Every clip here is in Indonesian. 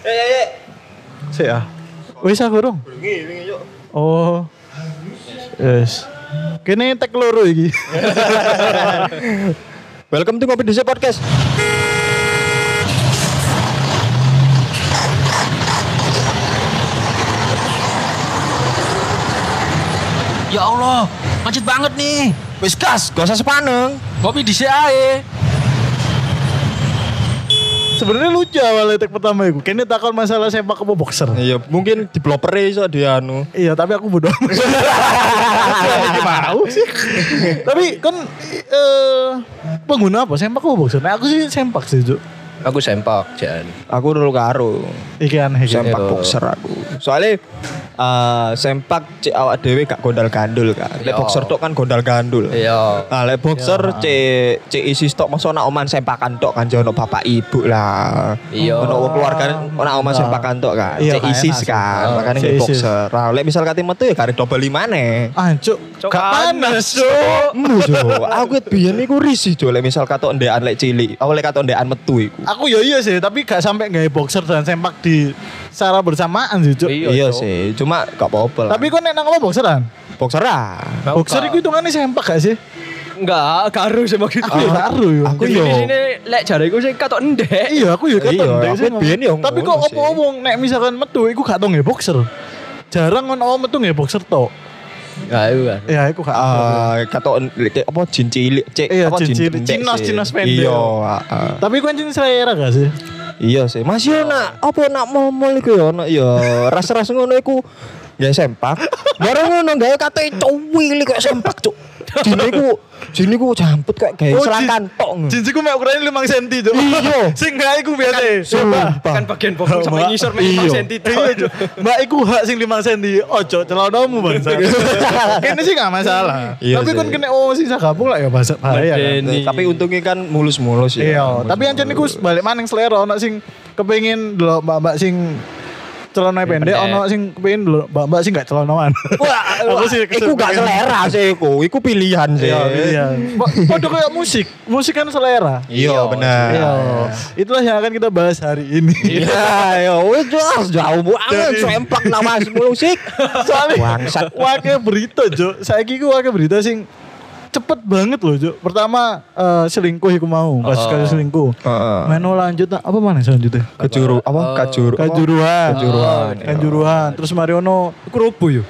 Eh, eh, eh. Sik ah. Wis aku rong. Wingi, wingi yuk. Oh. Yes. Kene tek loro iki. Welcome to Kopi Desa Podcast. Ya Allah, macet banget nih. Wis gas, gak usah sepaneng. Kopi di ae. Sebenarnya lucu awalnya tek pertama iku. Kene takon masalah sepak apa boxer. Iya, mungkin developer iso dia anu. Iya, tapi aku bodoh. mau sih. tapi kan eh pengguna apa? Sempak apa boxer? Nah, aku sih sempak sih, Cuk. Aku sempak, Jan. Aku dulu karo. Iki aneh iki. sempak Iya. boxer aku. Soalnya eh, sempak cek awak dhewe gak gondal gandul kan. Lek Iya. boxer tok kan gondal gandul. Iya. Nah, lek boxer cek cek isi stok masa nak oman sempakan tok kan jono bapak ibu lah. Iya. Ono keluarga ono oman sempakan tok kan. Iya, Cek isis sih. kan. Oh, Makanya nggih boxer. Nah, lek misal kate metu ya karek double lima nih. Ah, Cuk. Cuk, Gak panas, Cuk. Mu aku biyen iku risih jo lek misal katok ndekan lek cilik. Aku lek katok ndekan metu iku. Aku ya iya sih, tapi gak sampai gawe boxer dan sempak di secara bersamaan sih, Cuk. Iya, Iya Cuk. sih, cuma gak apa-apa lah. Tapi kok nek nang apa boxeran? boxer ah. Boxer usah. itu hitungannya sempak gak sih? Enggak, karo sih maksudku. Aku ya karo yo. Aku Di yo. sini lek jariku sih katok ndek. Iya, aku ya Iya, keton deh aku sih. biyen yo Tapi kok apa wong nek misalkan metu iku gak tau nggih boxer. Jarang ngono metu nggih boxer tok. Enggak itu kan. Ya, iku gak. Ah, katok apa jin cilik, cek Iya, apa jin cilik. pendek Cinos, cinos pendek. Iya, ah. Tapi kan jenis selera gak sih? Iya sih. Masih nak. Apa nak mall-mall iku ya? Ono ya ras-ras ngono iku ya sempak. Baru ngono gawe kate cuwili kok sempak, Cuk. Jine iku jine iku jamput kayak gawe Oh, selangkan tok. Jinjiku mek ukurannya 5 cm, Cuk. Iya. Sing gak iku biasa. Sumpah. Kan bagian bokong sampai Mbak. ngisor mek Iya. 5 cm tok. Iya. Mbak iku hak sing 5 cm. Ojo celanamu bangsa. Kene sih gak masalah. Iya Tapi kan kena oh sisa gabung lah ya bahasa bahaya kan. Ini. Tapi untungnya kan mulus-mulus ya. Iya, tapi yang niku balik maning selera ono sing kepengin delok mbak-mbak sing celana pendek, ono sing kepengin delok mbak-mbak sing gak celanawan. Wah, Aku sih iku gak selera sih iku. Iku pilihan sih. Iya, iya. Padha kayak musik. Musik kan selera. Iya, benar. Iya. Itulah yang akan kita bahas hari ini. Iya, ya wis jelas jauh banget sempak nama musik. Soalnya wakil berita, Jo. Saiki ku wakil berita sing cepet banget loh, Jo. Pertama eh, selingkuh iku mau, kasus kasus selingkuh. Heeh. Meno lanjut apa mana selanjutnya? Kejuru apa? Kajuru. apa? Kanjuruhan. Kanjuruhan, iya. Kanjuruhan. Terus Mariono Iku robo yo.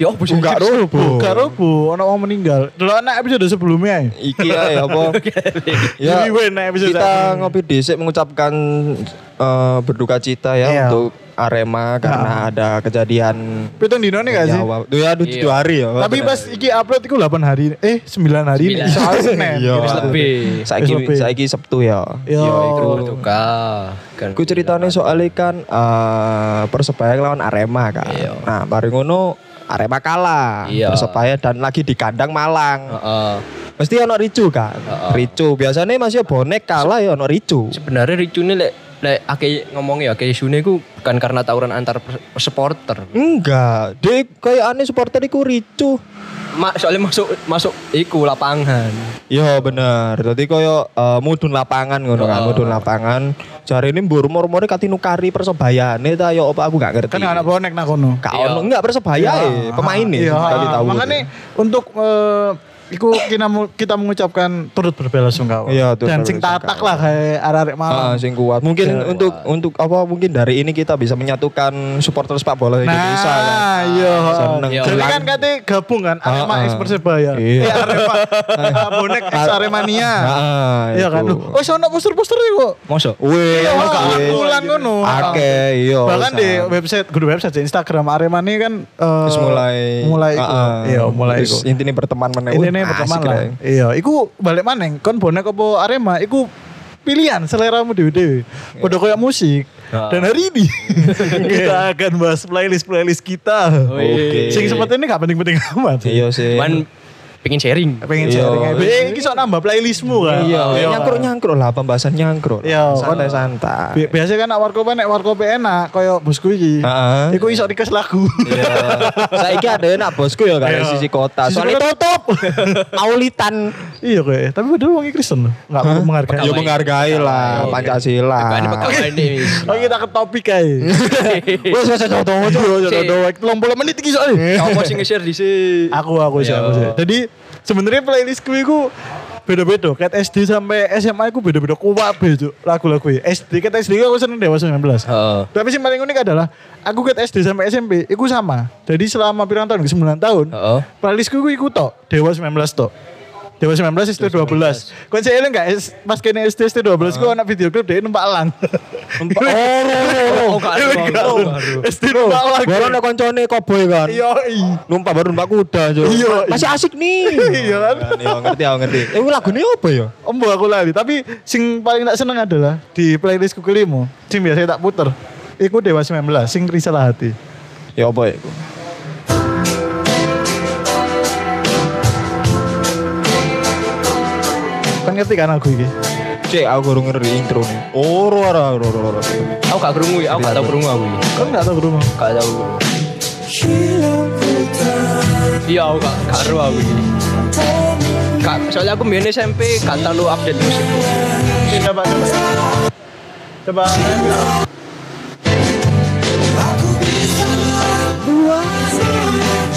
Ya apa sih? Enggak robo. Gak robo, ono wong meninggal. Dulu anak episode sebelumnya. Iki ya apa? Ya, anak episode kita ngopi dhisik mengucapkan eh, berduka cita ya Iya. untuk Arema karena ada kejadian Pitung dino nih gak sih? Tuh ya aduh Iya. tujuh hari ya. Tapi pas iki upload iku 8 hari eh 9 hari ini. Sembilan. Soalnya Senin. Iya. Wis lebih. saiki saiki Sabtu ya. Yo. iku. Berduka. Ku ceritanya soalnya kan eh, Persebaya lawan Arema kan. Iya. Nah, bareng ngono Arema kalah. Iya. Persebaya dan lagi di kandang Malang. Heeh. Mesti ono ricu kan. Heeh. Ricu. Biasanya masih bonek kalah ya ono ricu. Sebenarnya ricune lek lek ake ngomongnya ya kayak isune ku bukan karena tawuran antar supporter. Enggak, dia kayak aneh supporter iku ricu. Ma, soalnya masuk masuk iku lapangan. Iya bener. Jadi koyo eh, mudun lapangan ngono kan, Oh. mudun lapangan. Jari ini mbur-mur-mure kati nukari persebayane ta yo apa aku gak ngerti. Kan anak bonek nak kono. Gak Iya. ono enggak persebaya eh, pemain nih. Iya, tahu. makanya untuk eh, iku kita kita mengucapkan turut berbelasungkawa. Iya, turut Dan sing tatak lah kayak arek-arek Ah, Malang. sing kuat. Mungkin Iya. untuk untuk apa mungkin dari ini kita bisa menyatukan supporter sepak bola Indonesia kan. Nah, iya. Seneng. Iya. Jadi kan kate gabung kan Arema Ah, X ah. Persebaya. Iya. Eh, Arema ah, bonek X Aremania. Ah, Iya kan. Oh, sono poster-poster iku. Mosok. Wih, Iya, wih. bulan ngono. Oke, iya. Bahkan di website, kudu website Instagram Arema ini kan eh, mulai mulai. Ah, ah. Iya, mulai iku. intinya berteman meneh. Nih pertama lah. Iya, iku balik maneng. Kon bonek apa Arema, iku pilihan seleramu dewe-dewe. Padha kayak musik. Dan hari ini kita akan bahas playlist playlist kita. Oke. Sing seperti ini gak penting-penting amat. Iya sih. Pengen sharing. Pengen Iya. sharing. Eh, iki sok nambah playlistmu kan. Iya, nyangkruk nyangkruk lah pembahasan nyangkruk. Iya, santai kan- santai. Bi- Biasanya kan nak warkop nek warkop enak koyo bosku iki. Heeh. Iku iso request lagu. Iya. Saiki ada nak bosku ya kan Iya. sisi kota. Sisi Soalnya kota tutup. Aulitan Iya kayak, tapi padahal wong Kristen. Enggak mau menghargai. Ya menghargai lah Pancasila. Ini ini. Oh kita ke topik aja. Wes wes Yo yo do 30 menit iki soalnya. Kamu sih nge-share di sini. Aku aku sih Yo. aku sih. Jadi sebenarnya playlistku itu beda-beda. Kat SD sampai SMA aku beda-beda kuwabe cuk lagu-lagu ya. SD kat SD aku seneng Dewa 19. Heeh. Tapi yang paling unik adalah aku kat SD sampai SMP itu sama. Jadi selama pirang tahun 9 tahun. Heeh. Playlistku itu ikut tok Dewa 19 tok. Dewa 19 SD 12. Kau saya enggak pas kene SD SD 12 ku anak video klip dia numpak elang. Oh, gak ada, gak ada. SD numpak elang. Baru ada koncone cowboy kan. Iya, iya. Numpak baru numpak kuda Jo. Iya. Masih asik nih. Iya kan? Iya ngerti aku ngerti. Eh lagunya apa ya? Ombo aku lali, tapi sing paling tak seneng adalah di playlistku kelima, sing biasa tak puter. Iku Dewa 19, sing risalah hati. Ya apa ya? Kan ngerti kan lagu ini? Cek aku kurang ngerti intro nih. Oh, ora ora ora ora. Aku gak kerungu ya, aku gak tau kerungu aku. Kan nggak tahu ke rumah. Gak tau. Iya, aku gak gak aku ini. Gak, soalnya aku main SMP gak terlalu update musik. Coba coba. Coba.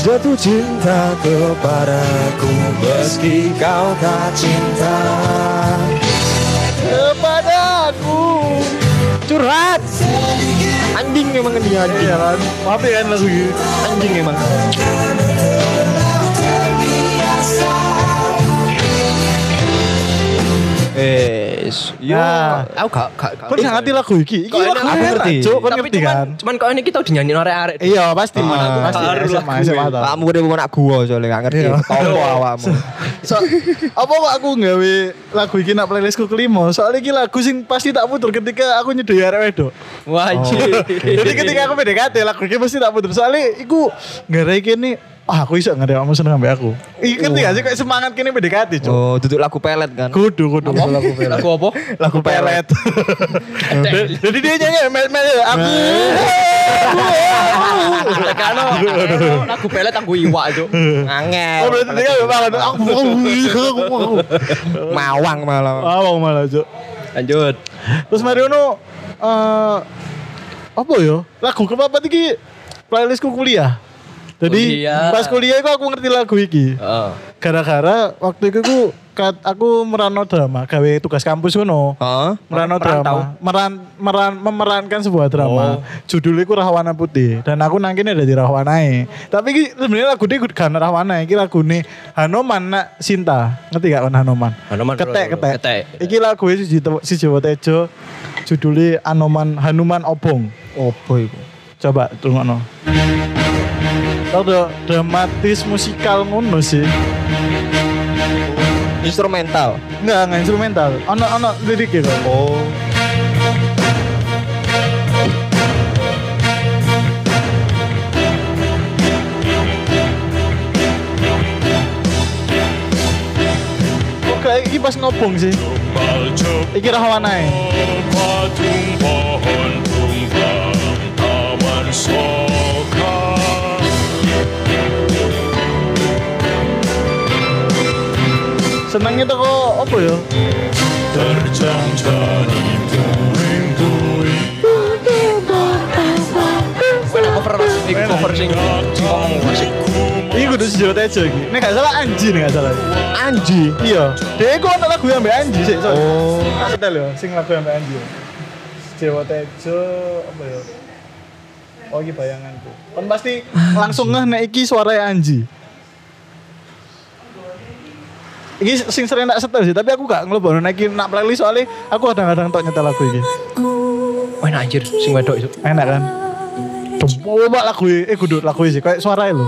Jatuh cinta kepadaku meski kau tak cinta. Curhat. Anjing memang ini anjing. Iya kan? Maaf ya kan lagu ini. Anjing memang. Es, yo. Nah. Aku gak gak gak. Kau ngerti lagu ini? Iki Kok lagu aku ngerti. Tapi ngerti cuman, kan? cuman kau ini kita udah nyanyi arek-arek. Iya pasti, Ah, pasti. SMA tau. Kamu udah mau nak gua soalnya gak ngerti. Iya. Tompo awakmu. So, apa kok aku nggawe lagu iki nak playlistku kelima? Soalnya iki lagu sing pasti tak puter ketika aku nyedoi arek wedok. Wajib. Jadi ketika aku PDKT lagu iki pasti tak puter. Soalnya iku nggarai kene ah aku iso nggarai kamu seneng ambek aku. Ngerti gak sih kayak semangat kene PDKT, Cuk. Oh, duduk lagu pelet kan. Kudu, kudu. Lagu Lagu apa? Lagu pelet. Jadi dia nyanyi mel mel aku. Tekano. Lagu pelet aku iwak itu. Angel. Oh berarti dia banget. Aku aku. Mawang malah. Ah, mau malah, Cuk. Lanjut. Terus Mariono eh apa ya? Lagu kepapat iki playlistku kuliah. Jadi Kuliah. pas kuliah itu aku ngerti lagu iki. Heeh. Gara-gara waktu itu aku kat aku merano drama, gawe tugas kampus ngono. Heeh. Merano drama, meran, meran, memerankan sebuah drama. Judulnya ku Rahwana Putih dan aku nangkine ada di Rahwanae. Tapi iki sebenarnya lagu ini gak ada Rahwana, iki lagu ini Hanoman nak Sinta. Ngerti gak kan Hanoman? Hanoman, ketek ketek. Ketek. Iki lagu si si Jawa Tejo judulnya Anoman Hanuman Obong. Opo iku? Coba tunggu Rada dramatis musikal ngono sih. Instrumental. Enggak, enggak instrumental. Ono ono lirik kok. Oh. Kok kayak iki pas ngobong sih. Iki rahwanae. patung pohon tumbang Senengnya tuh kok apa ya? terjang jadi puing-puing Mana cover iku cover sing sing ngomong musik. Iki kudu si Jawa Tejo iki. Nek gak salah Anji nek gak salah. Anji. Iya. Dia iku ono lagu yang mbak Anji sih. sorry. Oh. Tak setel yo, sing lagu yang Anji. Jawa Tejo apa ya? Oh iki bayanganku. Kan pasti langsung ngeh nek iki suara Anji. Iki sing sering tak setel sih, tapi aku gak ngelebono nek iki nak playlist soalnya aku kadang-kadang tok nyetel lagu iki. Wah, nah, anjir sing wedok itu. Enak kan? Coba lagu iki, eh kudu lagu iki sih, kayak suara lho.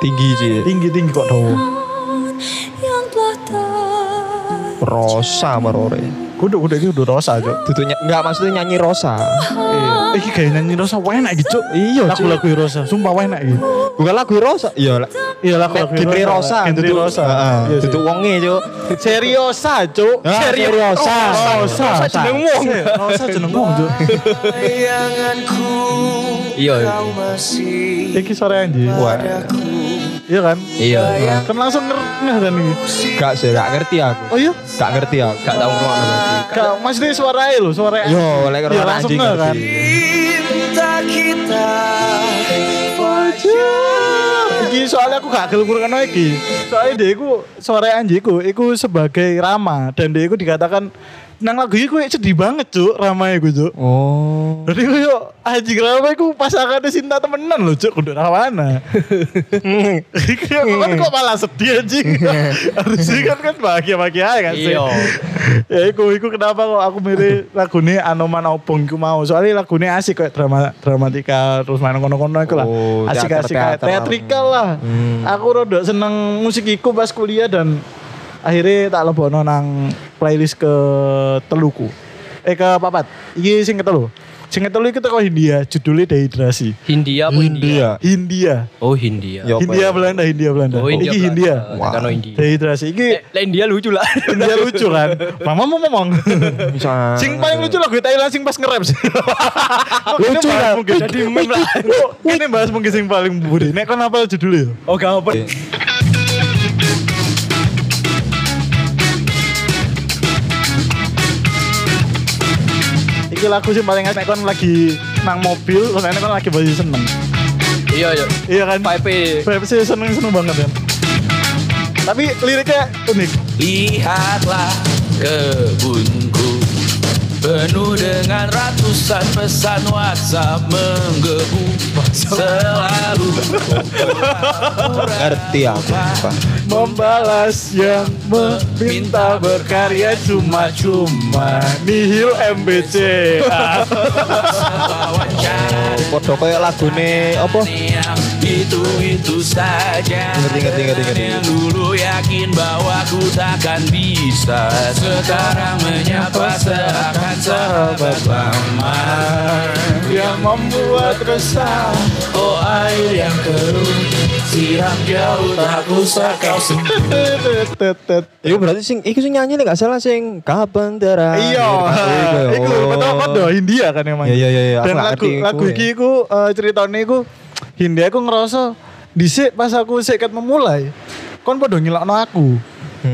Tinggi sih. Tinggi-tinggi kok dawa. yang telah tak Rosa merore. Kudu kudu iki kudu rosa, Cuk. Duduknya enggak maksudnya nyanyi Rosa. Iya. Iki kayak nyanyi Rosa enak gitu. Iya, lagu-lagu Rosa, sumpah enak gitu. Bukan lagu Rosa. Iya. Iya lagu-lagu Genre Rosa. Genre Rosa. Heeh, Iya sih. Duduk wonge, Cuk. Seriosa, Cuk. Ah, Seriosa. Rosa. Rosa jeneng wong. Rosa jeneng wong, Cuk. Iya. iya. Iki suara anjing. Wah. Iya kan? Iya. Kan langsung ngeh kan ini. Gak sih, gak ngerti aku. Oh iya? Gak ngerti aku. Gak tahu ngrungokno berarti. Gak, maksudnya suaranya loh, suara Yo, lek Iya, ora langsung anjing ngeh kan. Iki soalnya aku gak gelem ngrungokno iki. Soalnya dia iku suara anjiku iku sebagai Rama dan dia iku dikatakan nang lagu iku sedih banget cuk Rama iku cuk. Oh. Jadi aku yuk anjing Rama iku pasangannya Sinta temenan loh cuk kudu Rawana. kan kok malah sedih anjing. Harusnya kan kan bahagia-bahagia aja kan sih. Iya. ya iku iku kenapa kok aku milih lagune Anoman Obong iku mau. Soalnya lagune asik kayak drama dramatika terus main kono-kono iku lah. Oh, Asik-asik kayak teater-teater. teatrikal lah. Hmm. Aku rada seneng musik iku pas kuliah dan akhirnya tak lebono nang playlist ke teluku. Eh ke papat. Iki sing ke telu. Sing ke telu iki teko Hindia, judulnya dehidrasi. Hindia apa India? Hindia. Oh Hindia. Yo. Apa Hindia ya? Belanda, Hindia Belanda. Oh India. Iki Hindia. Wah. India. Dehidrasi. Iki Eh, lah India lucu lah. India lucu kan. Mama mau ngomong. Sing paling lucu lagu Thailand sing pas nge-rap sih. Lucu lah. mungkin. Jadi meme lah. Ini bahas mungkin sing paling budi. Nek kan apa judulnya? Oh gak apa. Iki lagu sih paling nek kon lagi nang mobil, kon nek kon lagi baju seneng. Iya iya. Iya kan? Pipe. Vibe sih seneng-seneng banget kan. Tapi liriknya unik. Lihatlah kebunku Penuh dengan ratusan pesan WhatsApp menggebu Selalu Ngerti aku. Pak. Membalas yang meminta berkarya cuma-cuma Nihil MBC wawancara Podo kayak lagune apa? Itu-itu saja Ngerti, ngerti, ngerti, ngerti. Yang dulu yakin bahwa ku takkan bisa Sekarang menyapa seakan sahabat lama Yang membuat resah Oh air yang keruh Siram jauh tak usah kau. Iku berarti sing iku sing nyanyi nek gak salah sing kapan terakhir. Iya, iku betul betul Hindia kan emang. Iya, iya, iya, iya. Aku Dan lagu lagu iku, iki iku eh, ceritanya iku Hindia aku ngerasa dhisik pas aku sik ket memulai. Kon padha ngilokno aku.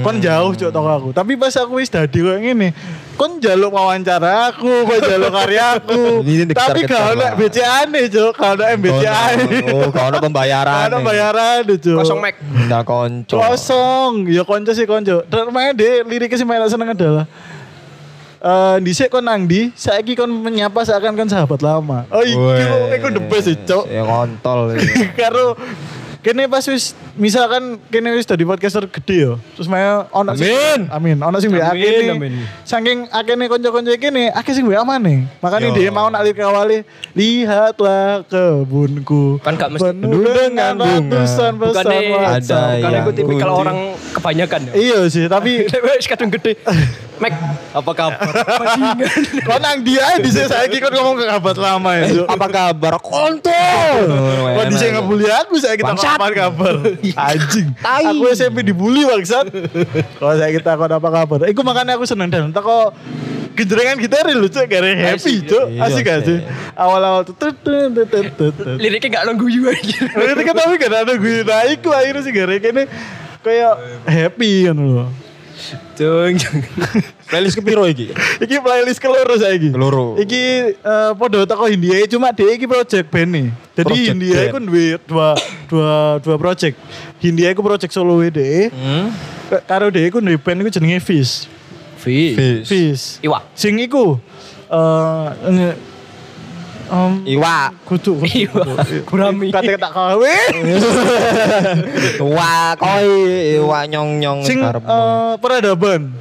Kon jauh cok toko aku. Tapi pas aku wis dadi koyo ngene, kon jaluk wawancara aku, kon jaluk karya aku. Ini dikejar-kejar Tapi gak ono lah. BCA-ne cok, gak ono MBCA-ne. Oh, gak ono pembayaran. Gak ono bayaran cok. Kosong Mac. Ndak konco. Kosong, ya konco sih konco. Dan main deh liriknya sih main seneng adalah Eh, dhisik kon nang ndi, saiki kon menyapa seakan kon sahabat lama. Oh iki iku the best sih, Cok. Ya kontol. iki. Karo kene pas wis misalkan kene wis dadi podcaster gede yo. Terus main ono sing- Amin. amin. Ono sing kene. amin. Saking akene kanca-kanca kene, akeh sing maneh. Makanya Yo. dia mau nak lirik awali, lihatlah kebunku. Kan gak mesti- penuh dengan dengan bunga. ratusan pesan WhatsApp. Ada aku tipikal orang kebanyakan ya. Iya sih, tapi Wes kadung gede. Mac, apa kabar? Kau nang dia di sini saya kok ngomong ke kabar lama ya. Apa kabar? Kontol. Kau di sini aku saya kita kabar kabar. Anjing. Aku SMP dibully bangsat. Kalau saya kita kau apa kabar? Iku makanya aku seneng dan kok Genjrengan gitar lucu kayak happy cuk Iya asik gak sih. sih awal-awal tuh. Liriknya gak nunggu aja. Itu kan tapi gak ada gue nah iku akhirnya sih gara ini kayak happy kan loh. Cung. Playlist kepiro iki? Iki playlist keloro saiki. Keloro. Iki eh podo teko Hindia cuma dia iki project band nih. Jadi Project Hindia band. iku duwe dua dua dua project. Hindia iku project solo WDE. Hmm. Karo dia iku duwe band iku jenenge Fish. Fish. Fish. Iwa. Sing iku eh nge- em, Iwa. kudu. Gurami. Kate tak kawe. Iwa koi iwa nyong nyong Sing eh, peradaban.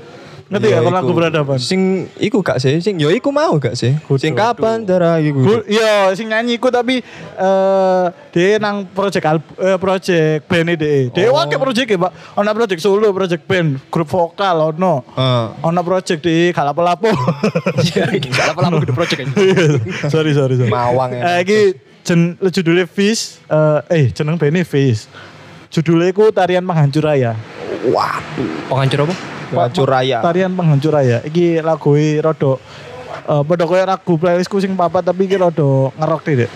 Ngerti Iya, gak kon lagu iku. peradaban? Sing iku gak sih? Sing yo iku mau gak sih? Sing kapan terakhir iku? Gu- Iya, sing nyanyi iku tapi eh dia nang project alb eh, project band DE. Dia Oh. wakil project ya, Pak. Ono project solo, project band, grup vokal ono. Heeh. Ono project di. Gak lama-lama gede project aja. sorry, sorry, sorry. Mawang ya. Eh iki jen judulnya Fish, eh eh jeneng bandnya Fish. Judulnya iku Tarian Penghancur Raya. Penghancur apa? Hancur raya. Tarian Penghancur Raya. Iki lagu rada eh padha koyo lagu playlistku sing papat tapi iki rada ngerok deh.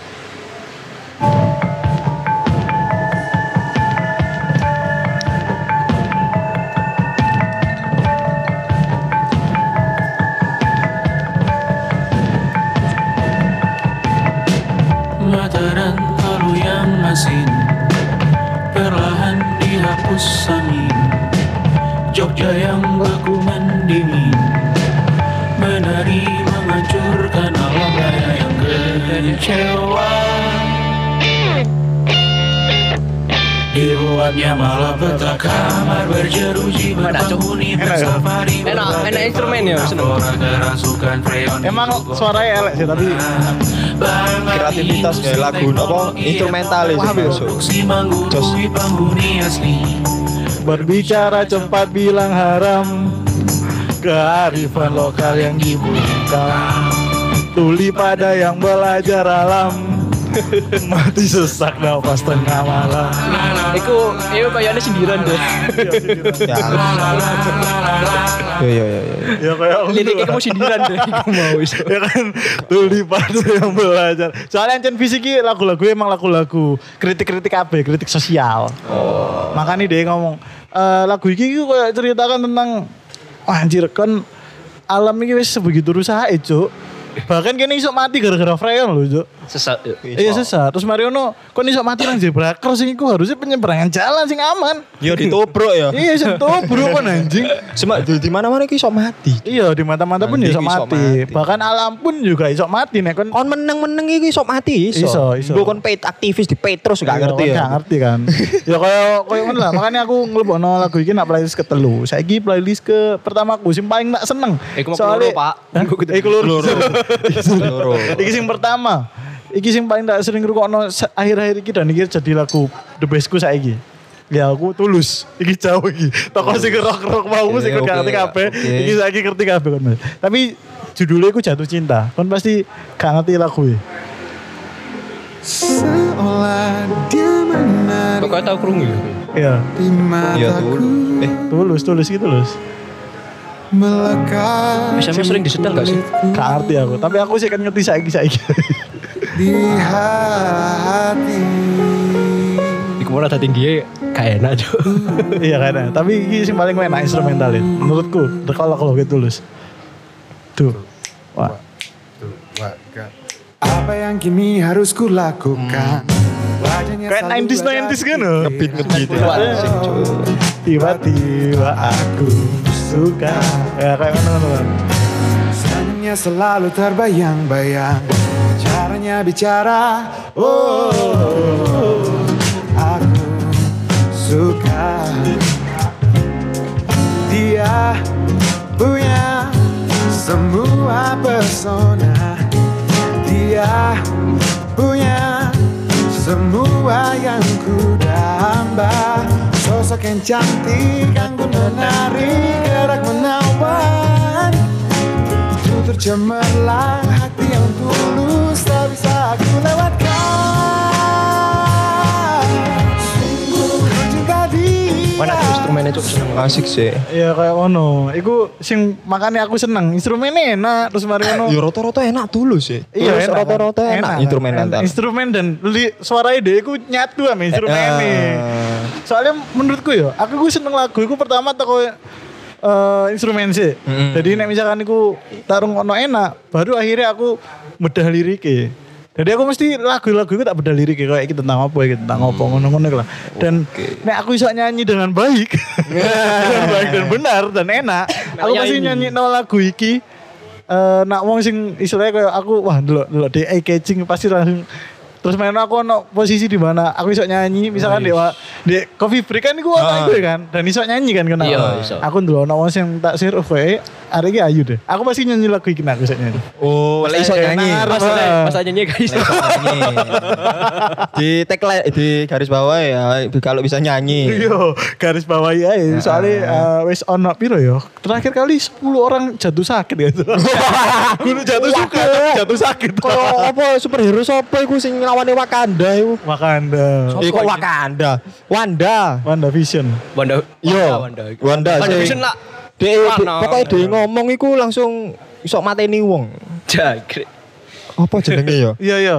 Jogja yang baku mendingin. Menari menghancurkan alam raya yang kecewa. Dibuatnya malah peta kamar berjeruji berpenghuni bersafari Enak, enak instrumen ya, seneng. Kerasukan freon Emang suaranya elek sih tapi Kreativitas kayak lagu apa instrumental itu biasa. Berbicara cepat bilang haram. Kearifan lokal yang dibutuhkan. Tuli pada yang belajar alam. Mati sesak nafas tengah malam. Iku, iku kayaknya sindiran deh. Ya. Yo yo yo yo. ya kayak Liriknya kamu sindiran deh. Iku mau iso. ya kan? Tuli pada yang belajar. Soalnya Encen Fisik ini lagu-lagu emang lagu-lagu. Kritik-kritik apa kritik sosial. Makanya dia ngomong eh, lagu ini ku kayak ceritakan tentang wah anjir kan alam ini sebegitu rusak cuk. Bahkan kini iso mati gara-gara freon loh cuk Sesat. yuk. Iya sesat. Terus Mariono, kok iso mati nang zebra cross iku harusnya penyeberangan jalan sing aman. Yo ditobrok ya. Iya sentuh bro kan anjing. Semak di mana-mana iki iso mati. Iya di mata-mata pun iso iso mati. mati. Bahkan alam pun juga iso mati nek kon Kon meneng-meneng iki iso mati iso. Iso, iso. Kon paid aktivis di Petrus gak Iya, ngerti ya. Gak ngerti kan. ya kaya kaya ngono lah. Makanya aku ngelebokno lagu iki nak playlist ketelu. Saiki playlist ke pertama aku sing paling tak seneng. Iku mau Pak. Iku loro. Loro. Iki sing pertama. Iki sing paling tak sering ngrungokno akhir-akhir iki dan iki jadi lagu the bestku saiki. Ya aku tulus. Iki jauh iki. Toko sing rock-rock mau Oke, sing gak ngerti kabeh. Iki saiki ngerti kabeh kon. Tapi judulnya iku jatuh cinta. Kon pasti gak ngerti lagu iki. Seolah dia menari Kok kau tahu krungu ya? Iya. Iya tuh. Eh, Tulus, tulus gitu tulus. Melekat SMS sering disetel gak sih? Gak ngerti aku. Tapi aku sih kan ngerti saiki saiki. Di hati Iku mau rada tinggi gak enak Cuk. iya kan. Tapi iki sing paling enak instrumental ini. Menurutku, kalau kalau gitu tulus. Tuh. Wah. Apa yang kini harus ku lakukan Wajahnya Kayak selalu 90s ada 90s kan ngebit ngebit ya. Tiba-tiba aku suka. Ya kayak mana mana. Senyumnya selalu terbayang-bayang Caranya bicara Oh Aku suka. Dia punya semua pesona. Dia punya semua yang ku damba Sosok yang cantik, anggun menarik, gerak menawan. Itu tercemerlang hati Tak bisa aku lewatkan Sungguh ku cinta dia Mana tuh instrumennya Cuk seneng. Asik sih. Iya kayak ono. Iku sing makanya aku seneng. Instrumennya enak. Terus mari ono. Yo rata-rata enak tulus sih. Iya, enak, kan? enak Enak, instrumen kan? nanti. Instrumen dan li, suara ide aku nyatu sama instrumen ini. Eh. Soalnya menurutku ya, aku gue seneng lagu. Aku pertama toko eh instrumen sih. Mm-mm. Jadi nek misalkan aku tarung ono enak, baru akhirnya aku bedah liriknya. Jadi aku mesti lagu-lagu itu tak bedah lirik kayak iki tentang apa iki tentang apa ngono-ngono lah. Dan nek aku bisa nyanyi dengan baik, dengan baik dan benar dan enak, aku pasti nyanyi no lagu iki eh nak wong sing istilahnya kayak aku wah delok delok di eye catching pasti langsung terus main aku ono posisi di mana aku iso nyanyi misalkan di wa- di coffee break kan iku ono iku kan dan iso nyanyi kan kena Iya, iso. aku dulu ono wong sing tak share kowe hari iki ayu deh aku pasti nyanyi lagu iki nak aku iso nyanyi Oh, lek iso Kayak nyanyi. Pas pas nyanyi guys. Di tagline di garis bawah ya kalau bisa nyanyi. Iya, garis bawahi aja. Soalnya eh, wis ono piro ya? Terakhir kali 10 orang jatuh sakit gitu. Kudu jatuh suka, jatuh sakit. Kalau apa superhero sapa iku sing lawane Wakanda iku? Wakanda. Eh kok Wakanda? Wanda. Wanda Vision. Wanda. Yo, Wanda. Wanda Wanda Vision lah. Dek Wanda. pokoknya dia ngomong iku langsung iso mateni wong. Jagre. Apa jenenge ya? Iya iya.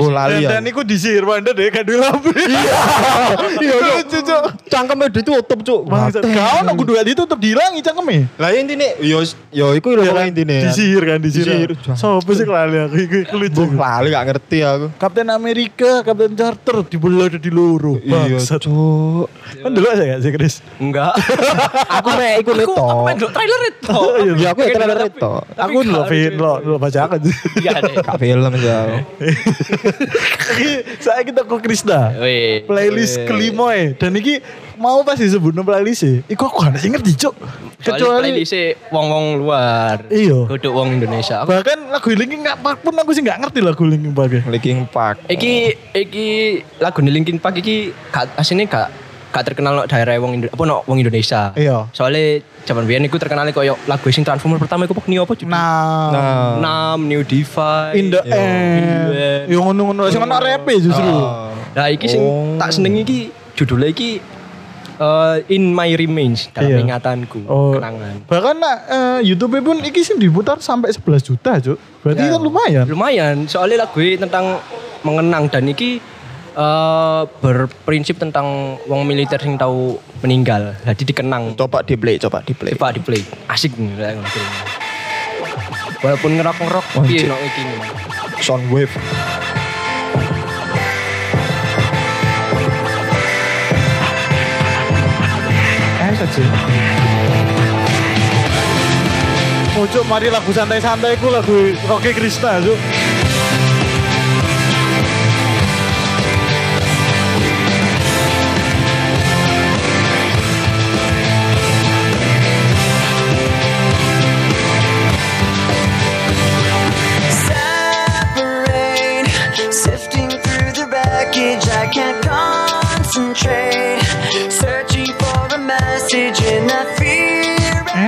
Oh, lali Dan, dan iku disihir Wanda deh kan lampu. Iya. Iya lucu cuk. Cangkeme ditutup, Cuk. Bangsat. Kau nak kudu ditutup dihilangi cangkeme. Lah intine yo yo iku lho Iya kan? intine. Disihir kan disihir. Disihir. Sopo sih lali aku iku lucu. Lali gak ngerti aku. Kapten Amerika, Kapten Charter dibelah di loro. Iya. Cuk. Kan dulu saya gak sih Chris? Enggak. Aku mek iku neto. aku trailer itu. Ya aku ya trailer itu. Aku dulu film lo, lo baca kan. Iya deh. Film. Iki saya kita ke Krisna. Wih. Playlist Wih. kelima ya. Dan iki mau pas disebut playlist e. Iku aku gak sih ngerti cuk. Kecuali playlist wong-wong luar. Iya. Kudu wong Indonesia. Bahkan lagu Linkin Park pun aku sih gak ngerti lagu Linkin Park. Linkin Park. Iki iki lagu Linkin Park iki gak asine gak gak terkenal no daerah wong Indo apa no wong Indonesia. Iya. Soalnya zaman biyen iku terkenal koyo lagu sing Transformer pertama iku Pokni apa judulnya? Nah, Nah. Nam New Divide. in the end. Yo ngono-ngono sing ono rap justru. Nah, iki sing Oh. tak seneng iki judulnya iki eh, In My Remains dalam Iya. ingatanku Oh. kenangan. Bahkan nak eh, YouTube pun iki sih diputar sampai 11 juta, Cuk. Berarti Ya. kan lumayan. Lumayan, soalnya lagu ini tentang mengenang dan iki eh, berprinsip tentang wong militer sing tahu meninggal. Jadi dikenang. Coba di play, coba di play. Coba di play. Asik nih. Walaupun ngerok-ngerok Oh, piye cik. no iki. nih. Soundwave. Eh, saja. Oh, Cuk, mari lagu santai-santai ku lagu Rocky Krishna, Cuk.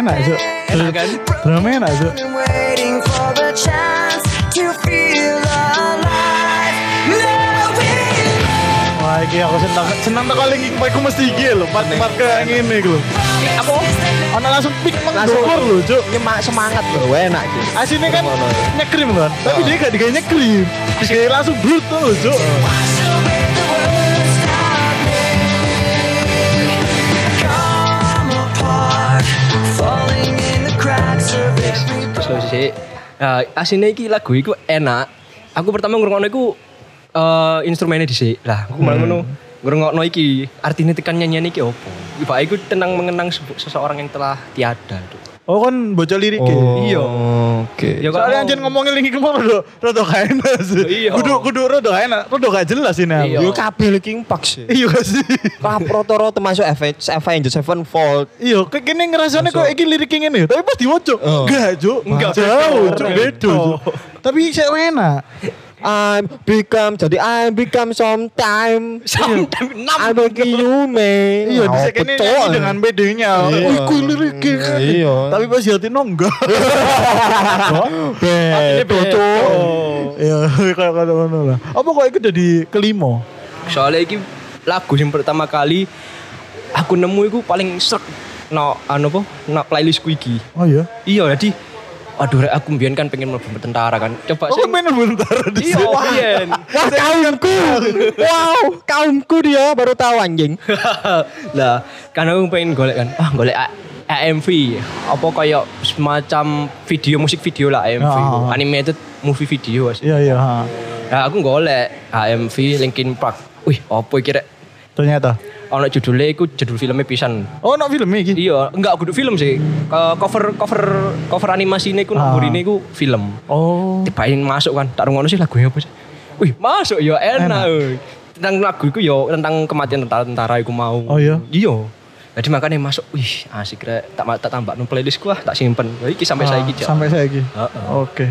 Enak, Cuk. Enak kan? Drama enak, Cuk. Wah, iki aku senang senang tak kali iki aku mesti iki lho, part part kayak ngene iki lho. Apa? Ana langsung pik menggur lho, Cuk. Semangat lho, enak iki. Asine kan ya. nyekrim kan, tapi dia gak digawe nyekrim. Digawe langsung brutal lho, Cuk. Slow sih. Nah, asine iki lagu iku enak. Aku pertama ngrungokno iku eh instrumennya dhisik. Lah, aku malah ngono ngrungokno iki. Artinya tekan nyanyian iki opo? Iba iku tentang mengenang seseorang yang telah tiada. Duk. Oh kan bocah lirik Iya. Oke. Ya, Soalnya kalau- anjir ngomongin lagi kemarin rada rada gak enak sih. Iya. Kudu kudu rada gak enak, rada gak jelas ini. Iya. Yo kabeh Linkin Park sih. Iya gak sih? Wah, roto-roto masuk Avenged Avenged Sevenfold. Iya, kayak gini ngerasanya kok iki lirik ngene, tapi pas diwaca Oh. enggak, Cuk. Enggak, jauh. Cuk, beda, Cuk. Tapi saya enak. I'm become jadi I become sometime. Sometime enam. I make you man. Iya, di Oh, second ini dengan bedanya. Iya. Oh, iku liriknya. Iya. Tapi pas hati enggak. Betul, Cuk. Iya, kayak kata mana lah. Apa kok ikut jadi kelima? Soalnya iki lagu yang pertama kali aku nemu iku paling serk no anu apa? No playlistku iki. Oh iya. Iya, jadi Aduh, Rek, aku mbiyen kan pengen mlebu tentara kan. Coba Oh, sing main bentar di Iya, mbiyen. Wah, kaumku. wow, kaumku dia baru tahu anjing. lah, kan aku pengen golek kan. Ah, golek AMV. Apa kayak semacam video musik video lah AMV. Ah. Animated movie video asli. Iya, iya. Nah, aku golek AMV Linkin Park. Wih, apa iki rek? Ternyata. Ono judulnya iku judul filmnya pisan. Oh, no film iki. Iya, enggak kudu film sih. Ke cover cover cover animasi ini ku Ah. nomor ini ku film. Oh. Tibain masuk kan, tak rungono sih lagunya apa sih? Wih, masuk ya enak. wih. Tentang lagu itu ya tentang kematian tentara-tentara iku mau. Oh, iya? Iya. Jadi makanya masuk, wih asik rek. Tak tak tambah no playlist gua, tak simpen. Iki sampai Ah, saiki. Sampai saiki. Heeh. Oke.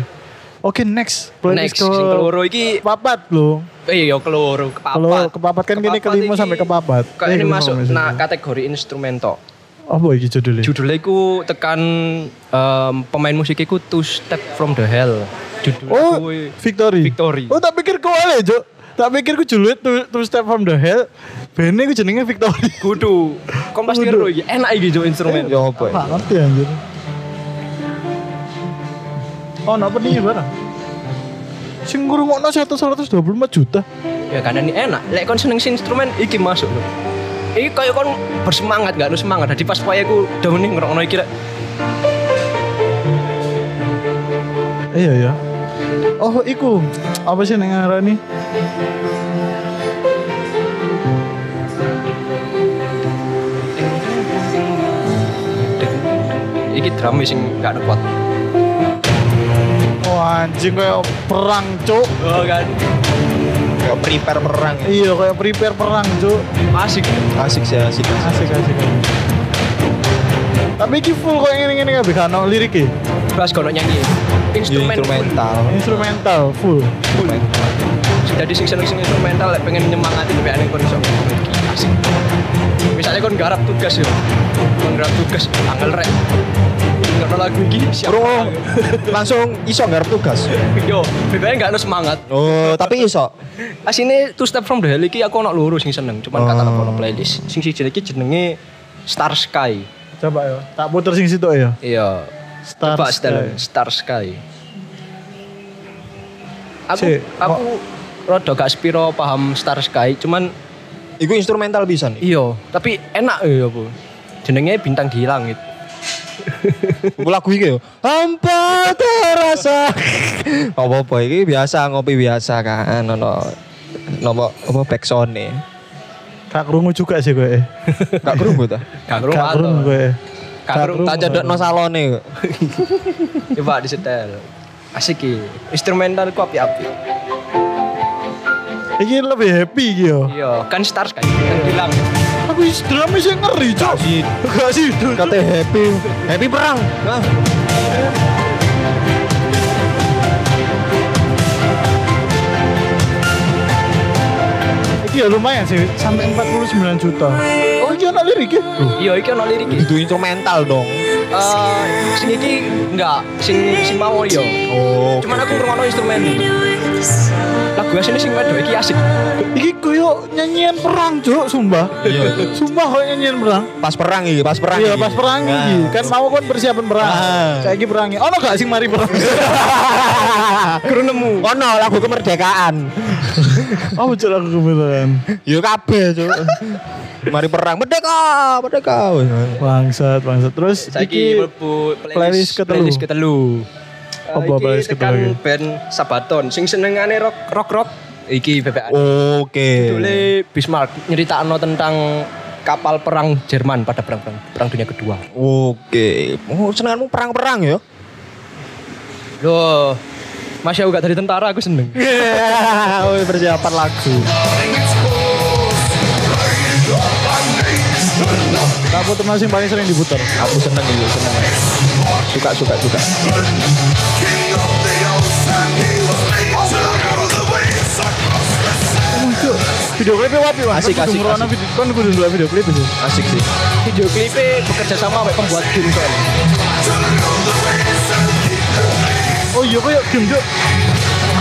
Oke, next. Playlist Next, sing keloro iki papat lho. Eh ya keloro, kepapat. Kalau kepapat kan gini kelima iki sampai kepapat. Kayak Eh, ini masuk nah kategori instrumental. Apa iki judulnya? Judulnya iku tekan em, pemain musik iku Two Step From The Hell. Judul Oh, Victory. Victory. Oh, tak pikir kau ale, Cuk. Tak pikir ku judulnya two, two Step From The Hell. Bene ku jenenge Victory. Kudu. Kon pasti Kudu. ngeru iki. Enak iki jo instrumen. Ya apa? ya? Nggak ngerti anjir. Oh, napa nih barang? Sing ngrungokno 124 juta. Ya karena ini enak. Lek kon seneng instrumen iki masuk lho. Iki kayak kon bersemangat gak lu semangat. Jadi pas wae aku daun nih ngerokno iki lek. Iya ya. Oh, iku. Apa sih ning ngarani? Iki drum sing gak ada kuat. Anjing kayak perang, Cuk. Oh kan. Kayak prepare perang ya. Iya, kayak prepare perang, Cuk. Asik. Asik sih asik. Asik asik. asik. Tapi iki full kok ngene-ngene kabeh kan ono lirike. Pas kono nyanyi. Ya, Instrumen. instrumental. Instrumental full. Jadi sing seneng sing instrumental lek pengen nyemangati sampai aneh kon iso. Asik. Misalnya kon garap tugas yo. Kon garap tugas angel rek. Lagu iki siap. Bro, langsung iso nggarap tugas. Yo, bebeknya gak ada semangat. Oh, tapi iso. Asine Two Step From The Hell iki aku ono loro sing seneng, cuman Oh. kata aku ono playlist. Sing siji iki jenenge Star Sky. Coba yo. Tak puter sing situ ya. Iya. Star Coba Sky. setel Star Sky. Aku Cik, aku rada gak spiro paham Star Sky, cuman Iku instrumental bisa nih. iya, tapi enak ya apa. Jenenge Bintang di Langit. Lagu iki yo. Hampa terasa. Apa-apa iki biasa ngopi biasa kan ono nopo apa nih. Kak krungu juga sih gue. Gak krungu ta? Gak Kak krungu krungu. gue. Gak krungu. Tak cedokno salone kok. Coba disetel. Asik iki. Instrumental ku api-api. Iki lebih happy iki yo. Iya, kan Star Sky kan bilang. Aku drama sih ngeri, Cuk. Gak sih. Kate happy. Happy perang. Nah. Iki ya lumayan sih, sampai 49 juta. Iki ana liriknya. Iya, iki ono lirik. Itu instrumental dong. Eh, sing iki enggak, sing sing mau yo. Oh. Cuman aku ngrungokno instrumen. Lagu asline sing wedok iki asik. Iki koyo nyanyian perang, Cuk, sumpah. Iya. Sumpah koyo nyanyian perang. Pas perang iki, pas perang. Iya, pas perang Nah. iki. Kan mau kan persiapan perang. Ah. Kayak iki perangnya. Ono gak sing mari perang? Guru nemu. Ono lagu kemerdekaan. Oh, Cuk aku kebetulan. Yo kabeh, Cuk. Mari perang, merdeka, merdeka. Bangsat, bangsat. Terus Saiki iki mlebu playlist ketelu. Playlist ketelu. Apa iki playlist ketelu iki? band Sabaton sing senengane rock rock rock iki BPN. Oke. Judulnya Bismarck nyeritakno tentang kapal perang Jerman pada perang perang, perang dunia kedua. Oke. Oh, senenganmu perang-perang ya? Loh, Masya gak dari tentara aku seneng. Oh, persiapan lagu. Kamu teman sing paling sering diputar. Aku seneng itu, seneng. Suka, suka, suka. Oh. Video klipnya wapi, Mas. Asik, Kan asik, asik. video- Kan kudu ndelok video klip itu. Asik sih. Video klipnya bekerja sama sama pembuat game soalnya. Oh iya, kayak game, Cuk.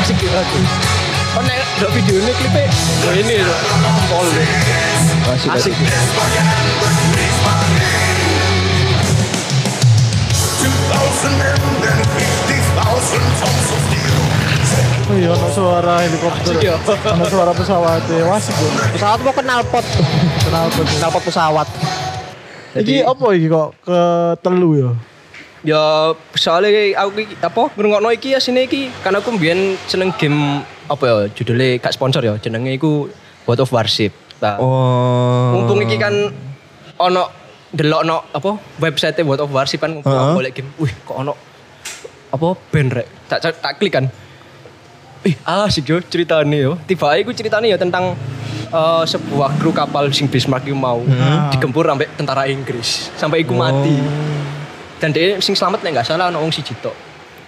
Asik gitu aku. Oh nek ndelok video ini klipnya, oh ini deh. Asik, asik. Asik. Oh iya, ono suara helikopter. Asik ya. Ono suara pesawat. Ya, wasik, Cuk. Pesawat mau kenal pot. Kenal Cuk. Kenal pot pesawat. Iki apa iki kok ke telu ya? Ya soalnya aku iki apa ngrungokno iki asine iki karena aku mbiyen seneng game apa ya judulnya gak sponsor ya jenenge iku World of Warship. Nah, Oh. mumpung iki kan ono delokno apa website World of Warship kan Heeh. aku golek game. Wih, kok ono apa band rek. Tak tak, tak klik kan. Ih, asik yo ceritane yo. Tiba iku ceritane ya tentang eh, sebuah kru kapal sing Bismarck iku mau digempur sampai tentara Inggris sampai iku mati. Dan dia sing selamat nek enggak salah ono wong siji tok.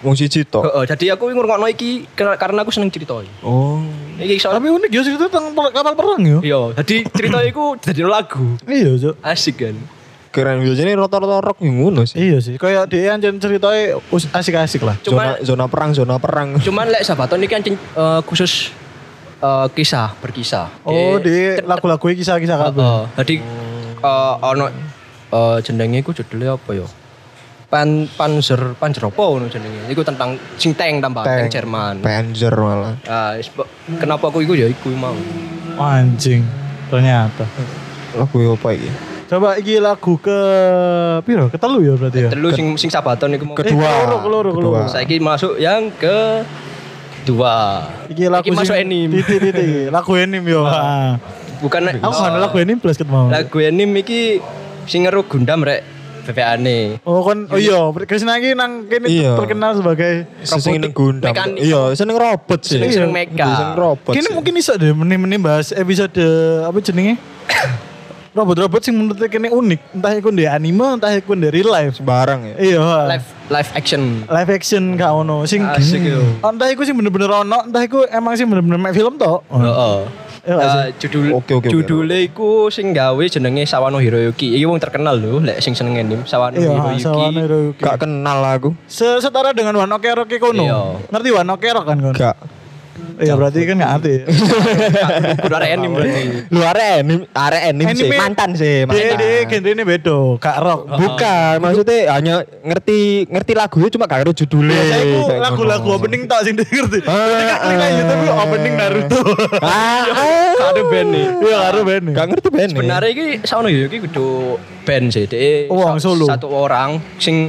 Wong siji tok. Heeh, jadi aku ngrungokno iki karena karena aku seneng cerita iki. Oh. Iki soal Tapi unik ya cerita tentang kapal perang ya. Iya, jadi cerita iku jadi lagu. Iya. Asik kan. Keren biasanya rata-rata rock yang ngono sih. Iya sih, kayak dia yang ceritanya asik-asik lah. Cuma Zona, zona perang, zona perang. cuman lek Sabaton ini kan eh, khusus eh, kisah berkisah. Oh, di lagu-lagu kisah-kisah kabeh. Heeh. Jadi eh, ono eh, jenenge iku judulnya apa ya? Pan Panzer Panzer apa ngono jenenge. Iku tentang sing tank tambah tank, Jerman. Panzer malah. Ah, is- kenapa aku iku ya iku mau. Anjing. Ternyata. Lagu apa iki? Coba iki lagu ke piro? Ketelu ya berarti ya. Telu sing sing sabaton iku mau. Eh, Kedua. keloro, keloro, keloro. Kedua. Saiki masuk yang ke dua. Iki lagu Iki masuk anime. Titik titik. Lagu anime yo. Ah. Bukan Aku kan lagu anime plus ket mau. Lagu anime iki sing ngeru Gundam rek BPA-ne. Oh kan, oh iya, Krisna iki nang kene Iya. terkenal sebagai Sing ning Gundam. Iya, seneng robot sih. Seneng- seneng mecha. Seneng robot. Kini sih. mungkin iso deh meni-meni bahas episode apa jenenge? Robot-robot sing menurut kene unik, entah iku di anime, entah iku di real life. sembarang ya. Iya. Live live action. live action gak ono sing Asik yo. entah iku sing bener-bener ono, entah iku emang sing bener-bener mek film tok. Heeh. Iya sih? Eh, judul oke, oke. judulnya iku sing gawe jenenge Sawano Hiroyuki. Iki wong terkenal lho lek sing seneng anime Sawano Iya, Hiroyuki. Sawano Hiroyuki. Gak kenal aku. Se- Setara dengan Wano Kero ki kono. Iya. Ngerti Wano Kero kan kono? Gak. Iya berarti kan gak ngerti. Kudu arek anime berarti. Lu arek anime, arek anime sih, mantan sih, Dia mantan. dia genrenya beda, gak rock. Bukan, maksudnya hanya ngerti ngerti lagunya cuma gak ngerti judulnya. Aku Kayak lagu-lagu opening tok sing dia ngerti. Jadi kan klik ah. YouTube opening Naruto. Ah. Ada band nih. Iya karo ben. Gak ngerti band nih. Sebenarnya iki Sawano Hiroyuki kudu band sih. Sa- solo. Satu orang sing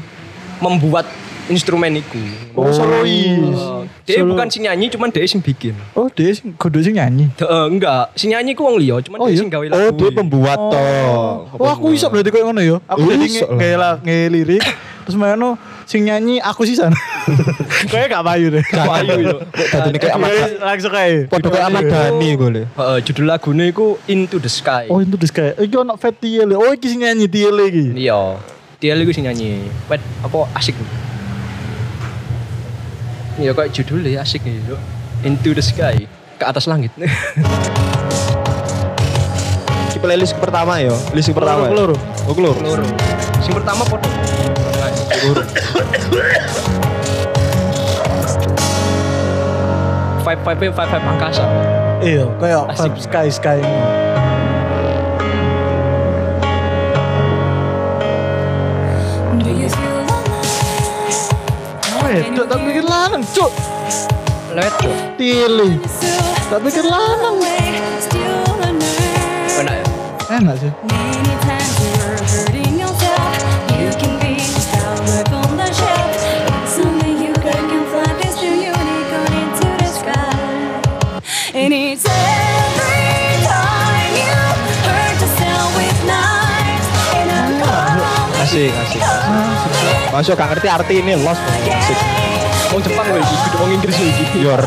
membuat instrumen iku. Oh, solois. Oh, dia Solo. bukan sing nyanyi, cuman dia sing bikin. Oh, dia sing kudu sing nyanyi. Eh, enggak, sing nyanyi ku wong liya, cuman Oh, dia iya? sing gawe Oh, lagu. dia pembuat toh. Oh, aku iso berarti koyo ngono ya. Aku Oh, jadi iso nge- lah. gawe la- nge lirik terus mana sing nyanyi aku sih sana. Kayak gak payu deh. Gak payu yo. Tadi ini kayak langsung kayak. Podo kayak Ahmad Dhani boleh. Heeh, judul lagune iku Into the Sky. Oh, itu des kayak. Iki ono Fat Tiele. Oh, iki sing nyanyi Tiele iki. Iya. Dia lagi sing nyanyi. Wet apa asik. Iya kayak judulnya asik nih, Dok. Into the Sky. Ke atas langit. Ki playlist pertama ya, list pertama. ya? Keloro. Oh, keloro. Loro. Sing pertama foto. Five five five five angkasa. Iya, kayak Asik. Fat Sky Sky. Oh, itu tak pikir lanang, cuk. Lewat cok. Tiele. Tak pikir lanang. Still a nerve. Enak ya. Enak sih. Many times you're hurting yourself. You can be just out look on the shelf. Someday you can fly this to unicorn into the sky. And it's every time you hurt yourself with knives. And I'm calling Asik, asik. Masuk gak ngerti arti ini lost. Asik. Wong Jepang lho iki, wong Inggris lho iki. Yor.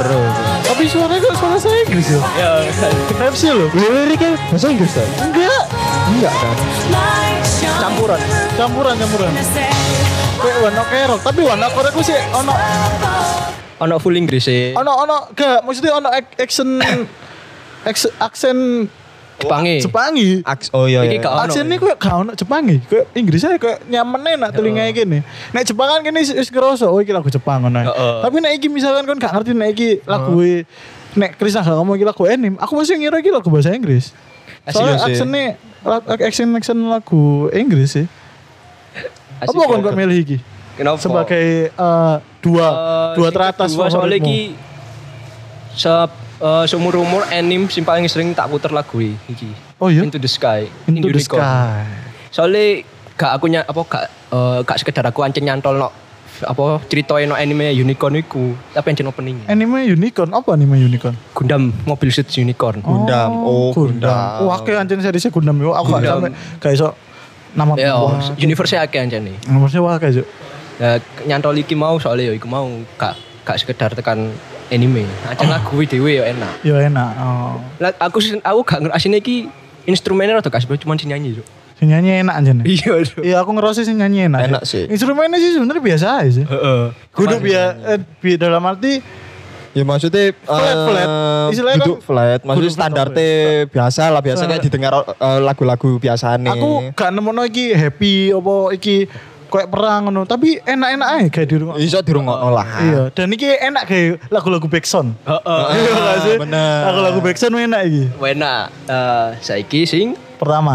Tapi suaranya kok suara saya Inggris ya? Ya, Pepsi loh. Liriknya bahasa Inggris kan? Enggak. Enggak kan? campuran. Campuran campuran. Kayak warna kerok, tapi warna kerok sih ono Ono full Inggris e. ono ono gak maksudnya ono action aks- aksen Jepange. Jepangi. Aks oh iya Iki iya. gak- ono. Aksennya kayak gak ono Jepangi. Kayak Inggris aja kayak nyaman enak telinga gini. Nek Jepang kan kene wis ngerasa oh iki lagu Jepang ngono. Tapi nek iki misalkan kon gak ngerti nek iki lagu nek Chris gak ngomong iki lagu anime, aku masih ngira iki lagu bahasa Inggris. Soalnya sih. aksennya aksen aksen lagu Inggris sih. Asik Apa kon kok milih iki? Kenapa? Sebagai eh, dua Eh, dua teratas kedua soalnya iki se eh, seumur umur anime sing paling sering tak puter lagu iki. Oh iya? Into the Sky. Into the Unicorn. Sky. Soalnya gak aku ny- apa gak eh, gak sekedar aku ancen nyantol no apa ceritain no anime unicorn iku tapi ancen opening Anime unicorn apa anime unicorn? Gundam Mobile Suit Unicorn Gundam. Oh, Gundam. Wah, kayak anjir seriesnya Gundam yo. Aku gak Gundam. sampe kayak iso nama ya universe akeh ancen nih Nomornya wah kayak ya nyantol iki mau soalnya ya iku mau gak gak sekedar tekan anime ancen lagu dhewe ya enak Ya enak. Oh. Lah, aku sih- aku gak ngerti asine iki instrumennya rada gak sebenarnya cuma si nyanyi Cuk. Si nyanyi enak aja nih. iya Cuk. Iya aku ngerasa sih nyanyi enak. Enak sih. Instrumennya sih sebenarnya biasa aja sih. Heeh. Kudu biar eh, bi dalam arti Ya maksudnya Flat, eh, flat. Istilahnya duduk kan- flat. Maksudnya Kudu flat, biasa lah, biasa kayak didengar eh, lagu-lagu biasa nih. aku gak nemu iki happy apa iki kayak perang ngono, tapi enak-enak aja kayak di rumah. iso dirungokno lah. Iya, dan iki enak kayak lagu-lagu backsound. Heeh. Iya gak sih? bener. Lagu-lagu backsound enak iki. Wena eh saiki sing Pertama.